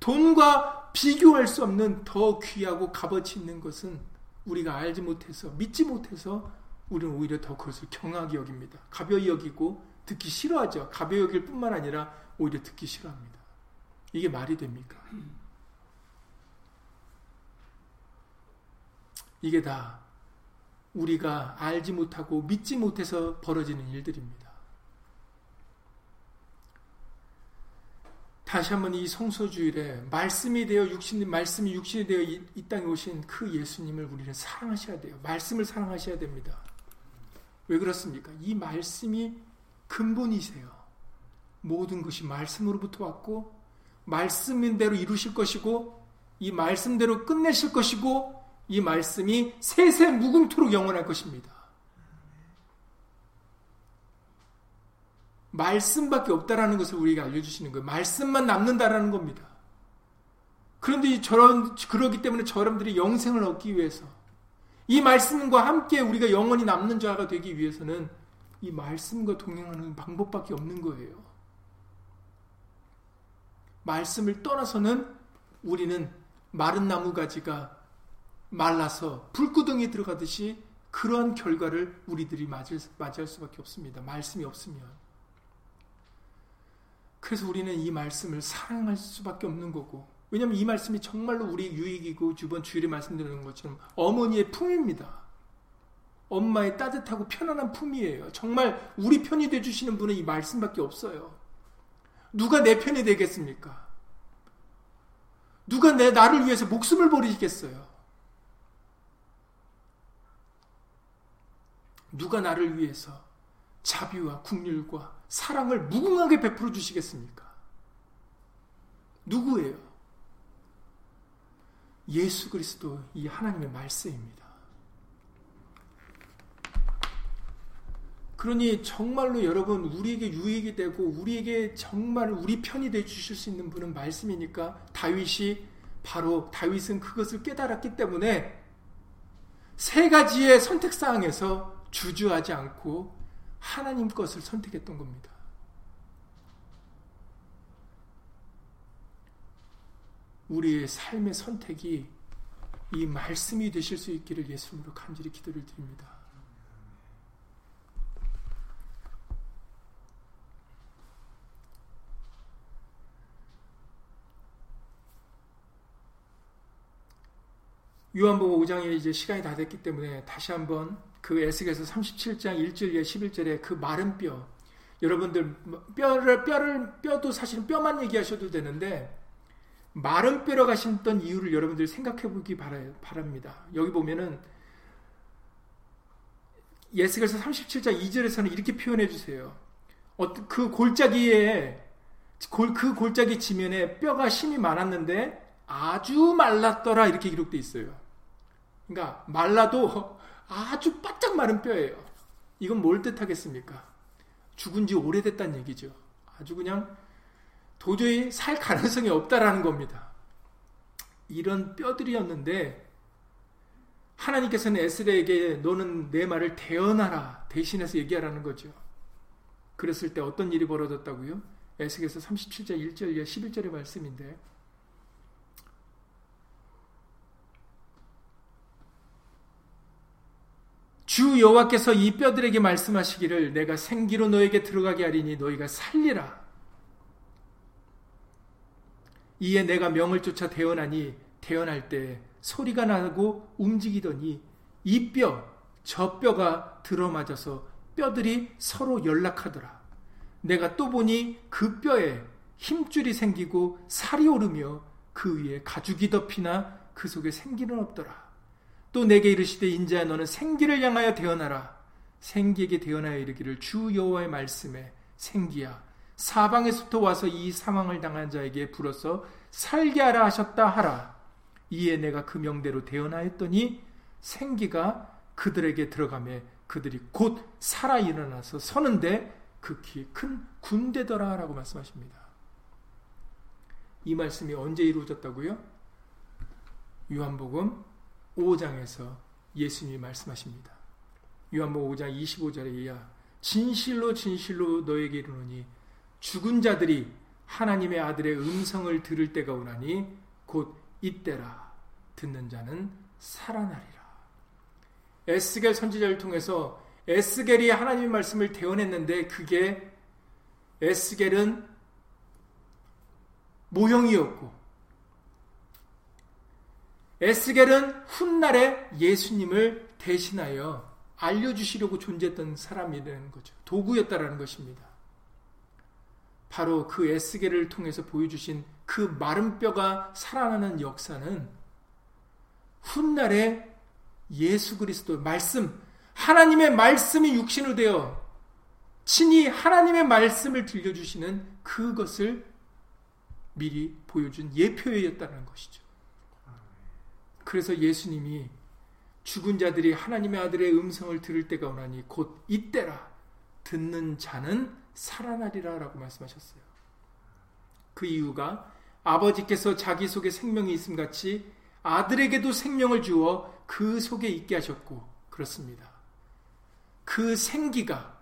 돈과 비교할 수 없는 더 귀하고 값어치 있는 것은 우리가 알지 못해서 믿지 못해서 우리는 오히려 더 그것을 경하게 여깁니다. 가벼이 여기고 듣기 싫어하죠. 가벼이 여길 뿐만 아니라 오히려 듣기 싫어합니다. 이게 말이 됩니까? 이게 다 우리가 알지 못하고 믿지 못해서 벌어지는 일들입니다. 다시 한번 이 성소주일에 말씀이 되어 육신 말씀이 육신이 되어 이, 이, 땅에 오신 그 예수님을 우리는 사랑하셔야 돼요. 말씀을 사랑하셔야 됩니다. 왜 그렇습니까? 이 말씀이 근본이세요. 모든 것이 말씀으로부터 왔고 말씀인대로 이루실 것이고 이 말씀대로 끝내실 것이고 이 말씀이 세세 무궁토록 영원할 것입니다. 말씀밖에 없다라는 것을 우리에게 알려주시는 거예요. 말씀만 남는다라는 겁니다. 그런데 저런 그러기 때문에 저람들이 영생을 얻기 위해서 이 말씀과 함께 우리가 영원히 남는 자가 되기 위해서는 이 말씀과 동행하는 방법밖에 없는 거예요. 말씀을 떠나서는 우리는 마른 나무 가지가 말라서 불구덩이에 들어가듯이 그러한 결과를 우리들이 맞을, 맞이할 수밖에 없습니다. 말씀이 없으면. 그래서 우리는 이 말씀을 사랑할 수밖에 없는 거고 왜냐하면 이 말씀이 정말로 우리 유익이고 주번 주일에 말씀드리는 것처럼 어머니의 품입니다. 엄마의 따뜻하고 편안한 품이에요. 정말 우리 편이 되주시는 분은 이 말씀밖에 없어요. 누가 내 편이 되겠습니까? 누가 내 나를 위해서 목숨을 버리겠어요? 누가 나를 위해서 자비와 국률과 사랑을 무궁하게 베풀어 주시겠습니까? 누구예요? 예수 그리스도 이 하나님의 말씀입니다. 그러니 정말로 여러분 우리에게 유익이 되고 우리에게 정말 우리 편이 돼 주실 수 있는 분은 말씀이니까 다윗이 바로 다윗은 그것을 깨달았기 때문에 세 가지의 선택 사항에서 주저하지 않고 하나님 것을 선택했던 겁니다. 우리의 삶의 선택이 이 말씀이 되실 수 있기를 예수님으로 간절히 기도를 드립니다. 요한복음 5장에 이제 시간이 다 됐기 때문에 다시 한번 그 에스겔서 37장 1절 11절에 그 마른 뼈 여러분들 뼈를 뼈를 뼈도 사실은 뼈만 얘기하셔도 되는데 마른 뼈로 가셨던 이유를 여러분들 생각해 보기 바랍니다. 여기 보면은 예스겔서 37장 2절에서는 이렇게 표현해 주세요. 그 골짜기에 그 골짜기 지면에 뼈가 힘이 많았는데 아주 말랐더라 이렇게 기록되어 있어요. 그러니까 말라도 아주 바짝 마른 뼈예요. 이건 뭘 뜻하겠습니까? 죽은 지 오래됐다는 얘기죠. 아주 그냥 도저히 살 가능성이 없다라는 겁니다. 이런 뼈들이었는데 하나님께서는 에스레에게 너는 내 말을 대언하라 대신해서 얘기하라는 거죠. 그랬을 때 어떤 일이 벌어졌다고요? 에스겔서 37장 1절 11절의 말씀인데 주 여호와께서 이 뼈들에게 말씀하시기를 내가 생기로 너에게 들어가게 하리니 너희가 살리라. 이에 내가 명을 쫓아 대언하니 대언할 때 소리가 나고 움직이더니 이 뼈, 저 뼈가 들어맞아서 뼈들이 서로 연락하더라. 내가 또 보니 그 뼈에 힘줄이 생기고 살이 오르며 그 위에 가죽이 덮이나 그 속에 생기는 없더라. 또 내게 이르시되 인자야 너는 생기를 향하여 대언하라 생기에게 대언하여 이르기를 주 여호와의 말씀에 생기야 사방에서부터 와서 이 상황을 당한 자에게 불어서 살게 하라 하셨다 하라 이에 내가 그 명대로 대언하였더니 생기가 그들에게 들어가매 그들이 곧 살아 일어나서 서는데 극히 큰 군대더라 라고 말씀하십니다. 이 말씀이 언제 이루어졌다고요? 요한복음 5장에서 예수님이 말씀하십니다. 요한복음 5장 25절에 이야 진실로 진실로 너에게 이르노니 죽은 자들이 하나님의 아들의 음성을 들을 때가 오나니 곧 이때라 듣는 자는 살아나리라. 에스겔 선지자를 통해서 에스겔이 하나님의 말씀을 대언했는데 그게 에스겔은 모형이었고 에스겔은 훗날에 예수님을 대신하여 알려주시려고 존재했던 사람이라는 거죠. 도구였다라는 것입니다. 바로 그 에스겔을 통해서 보여주신 그 마른 뼈가 살아나는 역사는 훗날에 예수 그리스도 말씀, 하나님의 말씀이 육신으로 되어 친히 하나님의 말씀을 들려주시는 그것을 미리 보여준 예표였다는 것이죠. 그래서 예수님이 죽은 자들이 하나님의 아들의 음성을 들을 때가 오나니 곧 이때라 듣는 자는 살아나리라 라고 말씀하셨어요. 그 이유가 아버지께서 자기 속에 생명이 있음 같이 아들에게도 생명을 주어 그 속에 있게 하셨고 그렇습니다. 그 생기가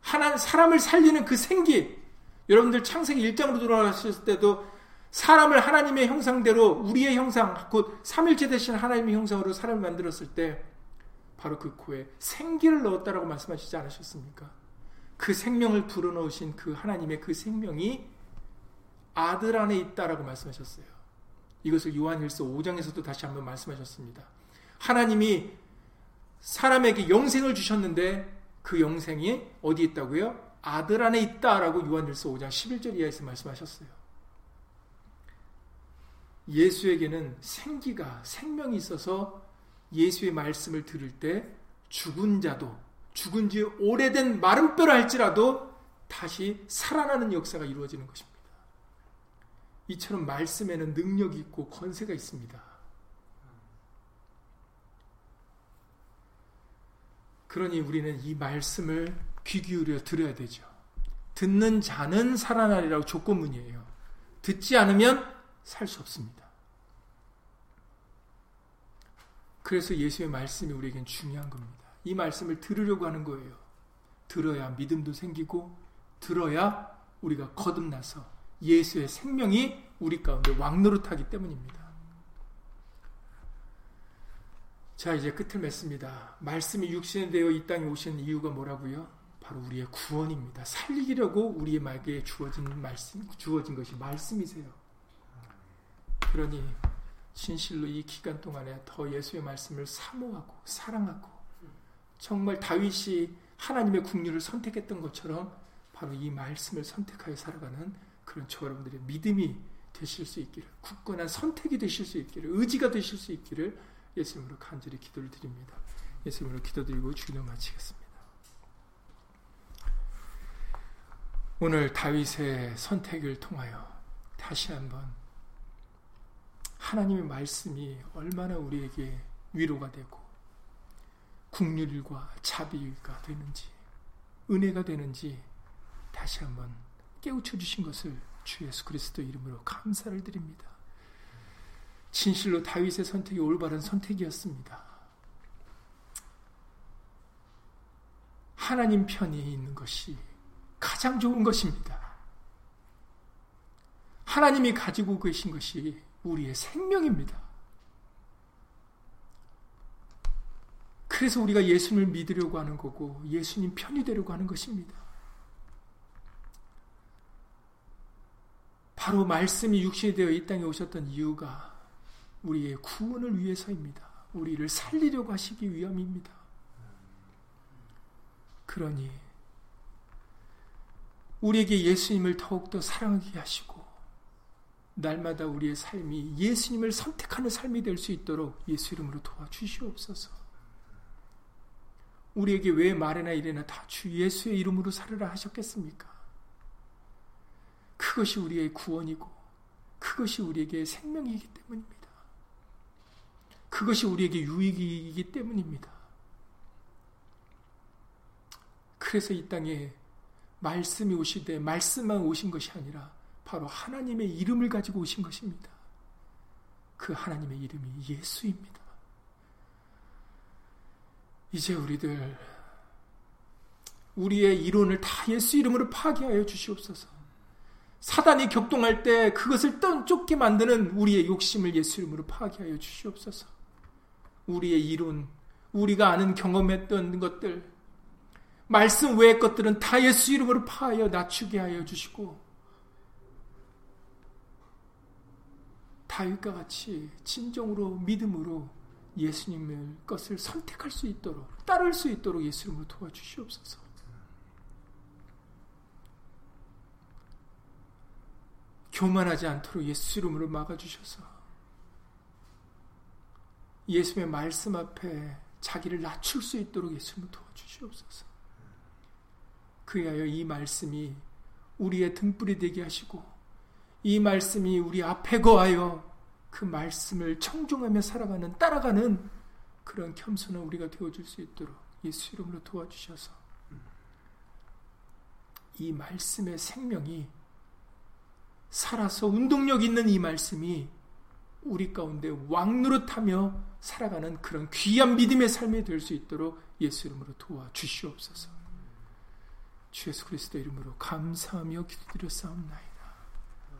하나 사람을 살리는 그 생기 여러분들 창세기 1장으로 돌아가셨을 때도 사람을 하나님의 형상대로 우리의 형상, 곧 삼일체 대신 하나님의 형상으로 사람을 만들었을 때 바로 그 코에 생기를 넣었다라고 말씀하시지 않으셨습니까? 그 생명을 불어넣으신 그 하나님의 그 생명이 아들 안에 있다라고 말씀하셨어요. 이것을 요한일서 5장에서도 다시 한번 말씀하셨습니다. 하나님이 사람에게 영생을 주셨는데 그 영생이 어디 있다고요? 아들 안에 있다라고 요한일서 5장 11절 이하에서 말씀하셨어요. 예수에게는 생기가 생명이 있어서 예수의 말씀을 들을 때 죽은 자도 죽은 지 오래된 마른 뼈라 할지라도 다시 살아나는 역사가 이루어지는 것입니다. 이처럼 말씀에는 능력이 있고 권세가 있습니다. 그러니 우리는 이 말씀을 귀 기울여 들어야 되죠. 듣는 자는 살아나리라고 조건문이에요. 듣지 않으면 살 수 없습니다. 그래서 예수의 말씀이 우리에겐 중요한 겁니다. 이 말씀을 들으려고 하는 거예요. 들어야 믿음도 생기고 들어야 우리가 거듭나서 예수의 생명이 우리 가운데 왕노릇하기 때문입니다. 자 이제 끝을 맺습니다. 말씀이 육신이 되어 이 땅에 오신 이유가 뭐라고요? 바로 우리의 구원입니다. 살리려고 우리에게 주어진 말씀, 주어진 것이 말씀이세요. 그러니 진실로 이 기간 동안에 더 예수의 말씀을 사모하고 사랑하고 정말 다윗이 하나님의 국류를 선택했던 것처럼 바로 이 말씀을 선택하여 살아가는 그런 저 여러분들의 믿음이 되실 수 있기를 굳건한 선택이 되실 수 있기를 의지가 되실 수 있기를 예수님으로 간절히 기도를 드립니다. 예수님으로 기도드리고 주기도 마치겠습니다. 오늘 다윗의 선택을 통하여 다시 한번 하나님의 말씀이 얼마나 우리에게 위로가 되고 국률과 자비가 되는지 은혜가 되는지 다시 한번 깨우쳐 주신 것을 주 예수 그리스도 이름으로 감사를 드립니다. 진실로 다윗의 선택이 올바른 선택이었습니다. 하나님 편에 있는 것이 가장 좋은 것입니다. 하나님이 가지고 계신 것이 우리의 생명입니다. 그래서 우리가 예수님을 믿으려고 하는 거고 예수님 편이 되려고 하는 것입니다. 바로 말씀이 육신이 되어 이 땅에 오셨던 이유가 우리의 구원을 위해서입니다. 우리를 살리려고 하시기 위함입니다. 그러니 우리에게 예수님을 더욱더 사랑하게 하시고 날마다 우리의 삶이 예수님을 선택하는 삶이 될 수 있도록 예수 이름으로 도와주시옵소서. 우리에게 왜 말이나 이래나 다 주 예수의 이름으로 살으라 하셨겠습니까? 그것이 우리의 구원이고 그것이 우리에게 생명이기 때문입니다. 그것이 우리에게 유익이기 때문입니다. 그래서 이 땅에 말씀이 오시되 말씀만 오신 것이 아니라 바로 하나님의 이름을 가지고 오신 것입니다. 그 하나님의 이름이 예수입니다. 이제 우리들 우리의 이론을 다 예수 이름으로 파괴하여 주시옵소서. 사단이 격동할 때 그것을 쫓게 만드는 우리의 욕심을 예수 이름으로 파괴하여 주시옵소서. 우리의 이론, 우리가 아는 경험했던 것들, 말씀 외의 것들은 다 예수 이름으로 파하여 낮추게 하여 주시고, 다윗과 같이 진정으로 믿음으로 예수님의 것을 선택할 수 있도록 따를 수 있도록 예수 이름으로 도와주시옵소서. 교만하지 않도록 예수 이름으로 막아주셔서 예수의 말씀 앞에 자기를 낮출 수 있도록 예수님을 도와주시옵소서. 그리하여 이 말씀이 우리의 등불이 되게 하시고 이 말씀이 우리 앞에 거하여 그 말씀을 청종하며 살아가는 따라가는 그런 겸손한 우리가 되어줄 수 있도록 예수 이름으로 도와주셔서 이 말씀의 생명이 살아서 운동력 있는 이 말씀이 우리 가운데 왕노릇하며 살아가는 그런 귀한 믿음의 삶이 될 수 있도록 예수 이름으로 도와주시옵소서. 주 예수 그리스도 이름으로 감사하며 기도드렸사옵나이다.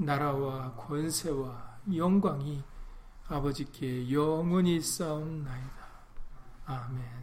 나라와 권세와 영광이 아버지께 영원히 쌓옵나이다. 아멘.